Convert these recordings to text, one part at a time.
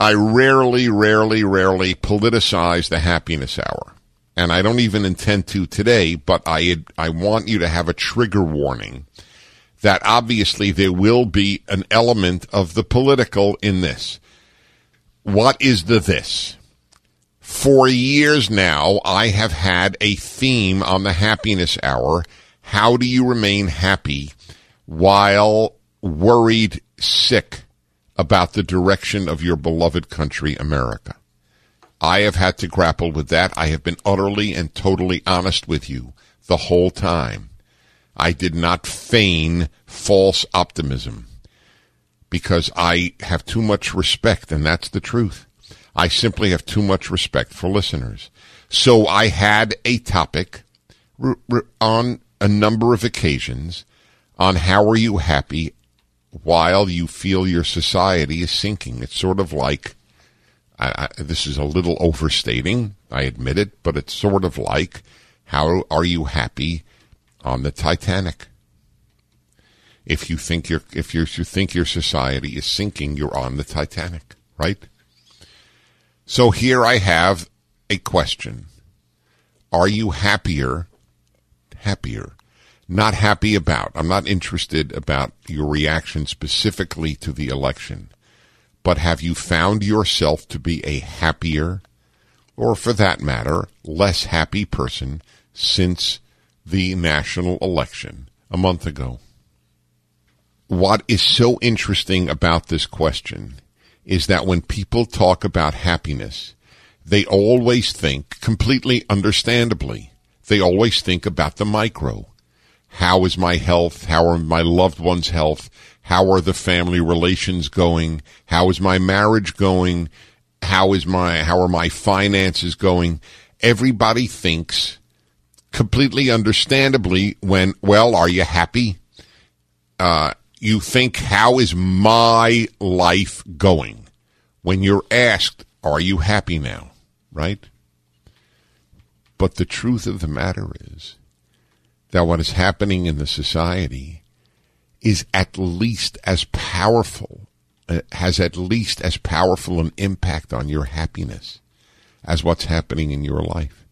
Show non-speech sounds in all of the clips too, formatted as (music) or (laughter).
I rarely, rarely, rarely politicize the happiness hour. And I don't even intend to today, but I, I want you to have a trigger warning that obviously there will be an element of the political in this. What is the this? For years now, I have had a theme on the happiness hour. How do you remain happy while worried sick about the direction of your beloved country, America. I have had to grapple with that. I have been utterly and totally honest with you the whole time. I did not feign false optimism because I have too much respect, and that's the truth. I simply have too much respect for listeners. So I had a topic on a number of occasions on how are you happy while you feel your society is sinking. It's sort of like, I, I, this is a little overstating, I admit it, but it's sort of like, how are you happy on the Titanic? If you think your if you think your society is sinking, you're on the Titanic, right? So here I have a question: Are you happier? Happier not happy about. I'm not interested about your reaction specifically to the election. But have you found yourself to be a happier, or for that matter, less happy person since the national election a month ago? What is so interesting about this question is that when people talk about happiness, they always think, completely understandably, they always think about the micro how is my health? How are my loved ones' health? How are the family relations going? How is my marriage going? How is my, how are my finances going? Everybody thinks completely understandably when, well, are you happy? Uh, you think, how is my life going? When you're asked, are you happy now? Right? But the truth of the matter is, that what is happening in the society is at least as powerful, uh, has at least as powerful an impact on your happiness as what's happening in your life.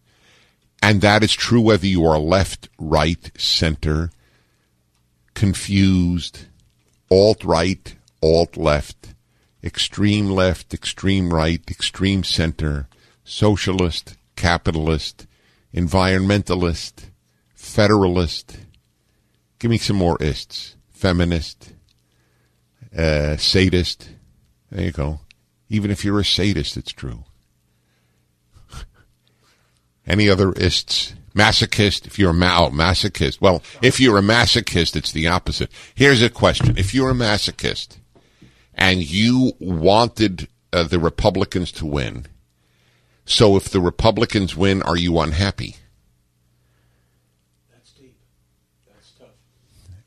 And that is true whether you are left, right, center, confused, alt right, alt left, extreme left, extreme right, extreme center, socialist, capitalist, environmentalist, federalist. Give me some more ists. Feminist, uh, sadist. There you go. Even if you're a sadist, it's true. (laughs) Any other ists? Masochist, if you're a ma- oh, masochist. Well, if you're a masochist, it's the opposite. Here's a question. If you're a masochist and you wanted uh, the Republicans to win, so if the Republicans win, are you unhappy?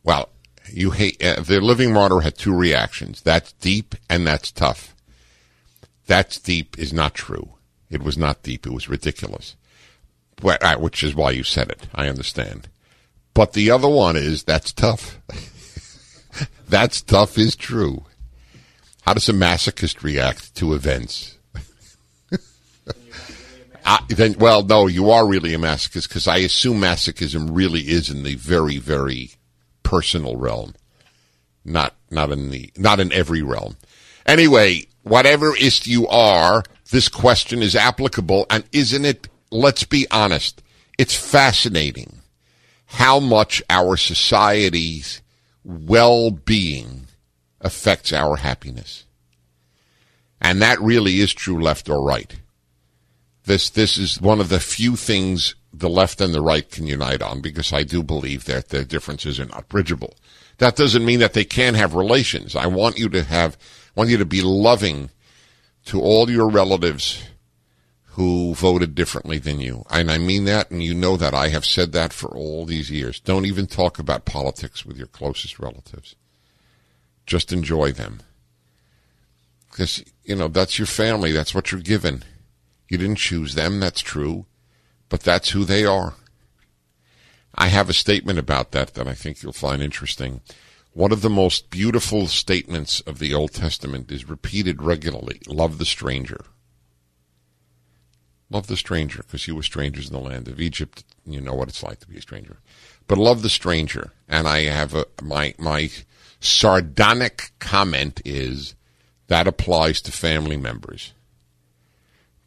Well, you hate uh, the living martyr had two reactions. That's deep and that's tough. That's deep is not true. It was not deep. It was ridiculous. Which is why you said it. I understand. But the other one is that's tough. (laughs) that's tough is true. How does a masochist react to events? (laughs) I, then, well, no, you are really a masochist because I assume masochism really is in the very, very personal realm, not not in the not in every realm. Anyway, whatever ist you are, this question is applicable, and isn't it? Let's be honest. It's fascinating how much our society's well-being affects our happiness. And that really is true left or right. This this is one of the few things the left and the right can unite on because I do believe that their differences are not bridgeable. That doesn't mean that they can't have relations. I want you to have, want you to be loving to all your relatives who voted differently than you. And I mean that, and you know that. I have said that for all these years. Don't even talk about politics with your closest relatives. Just enjoy them. Because, you know, that's your family. That's what you're given. You didn't choose them, that's true. But that's who they are. I have a statement about that that I think you'll find interesting. One of the most beautiful statements of the Old Testament is repeated regularly love the stranger. Love the stranger, because you were strangers in the land of Egypt. You know what it's like to be a stranger. But love the stranger. And I have a, my, my sardonic comment is that applies to family members.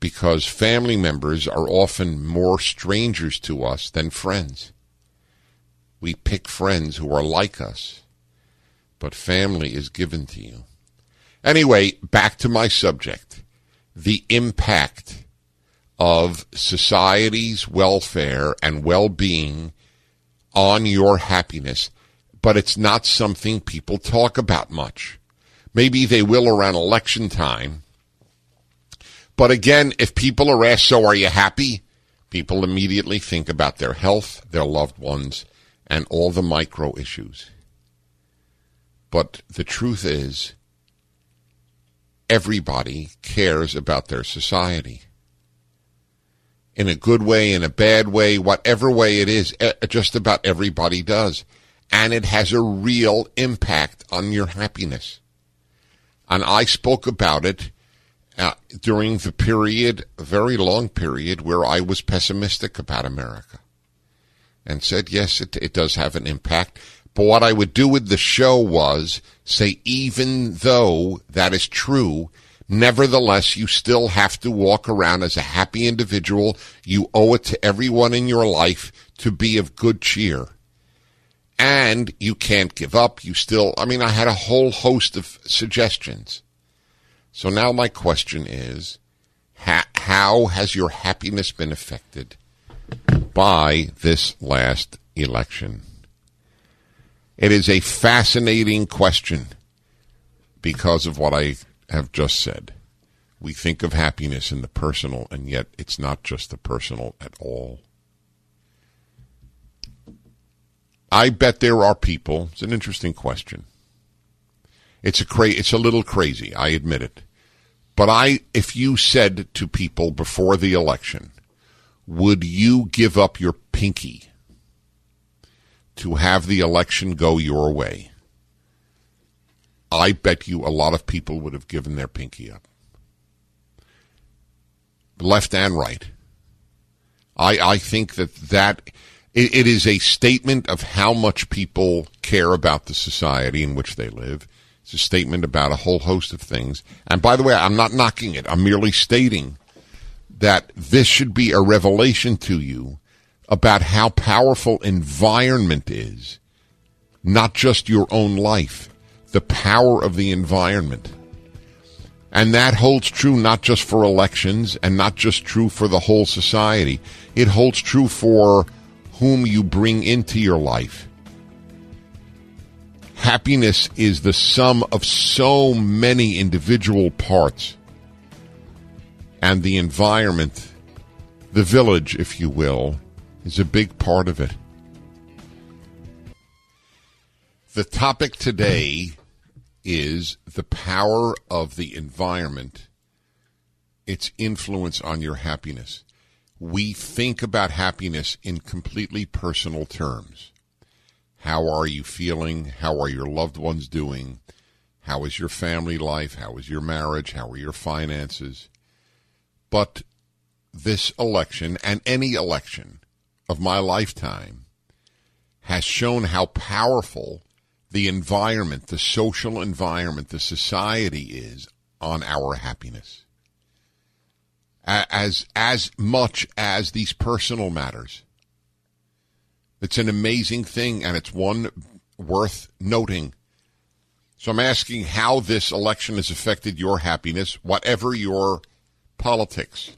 Because family members are often more strangers to us than friends. We pick friends who are like us, but family is given to you. Anyway, back to my subject the impact of society's welfare and well being on your happiness, but it's not something people talk about much. Maybe they will around election time. But again, if people are asked, so are you happy? People immediately think about their health, their loved ones, and all the micro issues. But the truth is, everybody cares about their society in a good way, in a bad way, whatever way it is, just about everybody does. And it has a real impact on your happiness. And I spoke about it uh, during the period, very long period, where I was pessimistic about America. And said, yes, it, it does have an impact. But what I would do with the show was say, even though that is true, Nevertheless, you still have to walk around as a happy individual. You owe it to everyone in your life to be of good cheer. And you can't give up. You still, I mean, I had a whole host of suggestions. So now my question is how has your happiness been affected by this last election? It is a fascinating question because of what I have just said. We think of happiness in the personal, and yet it's not just the personal at all. I bet there are people. It's an interesting question. It's a cra- It's a little crazy. I admit it. But I, if you said to people before the election, would you give up your pinky to have the election go your way? I bet you a lot of people would have given their pinky up. Left and right. I, I think that that it, it is a statement of how much people care about the society in which they live. It's a statement about a whole host of things. And by the way, I'm not knocking it. I'm merely stating that this should be a revelation to you about how powerful environment is, not just your own life the power of the environment. And that holds true not just for elections and not just true for the whole society. It holds true for whom you bring into your life. Happiness is the sum of so many individual parts. And the environment, the village, if you will, is a big part of it. The topic today is the power of the environment, its influence on your happiness. We think about happiness in completely personal terms. How are you feeling? How are your loved ones doing? How is your family life? How is your marriage? How are your finances? But this election and any election of my lifetime has shown how powerful the environment, the social environment, the society is on our happiness. As, as much as these personal matters. It's an amazing thing, and it's one worth noting. So I'm asking how this election has affected your happiness, whatever your politics.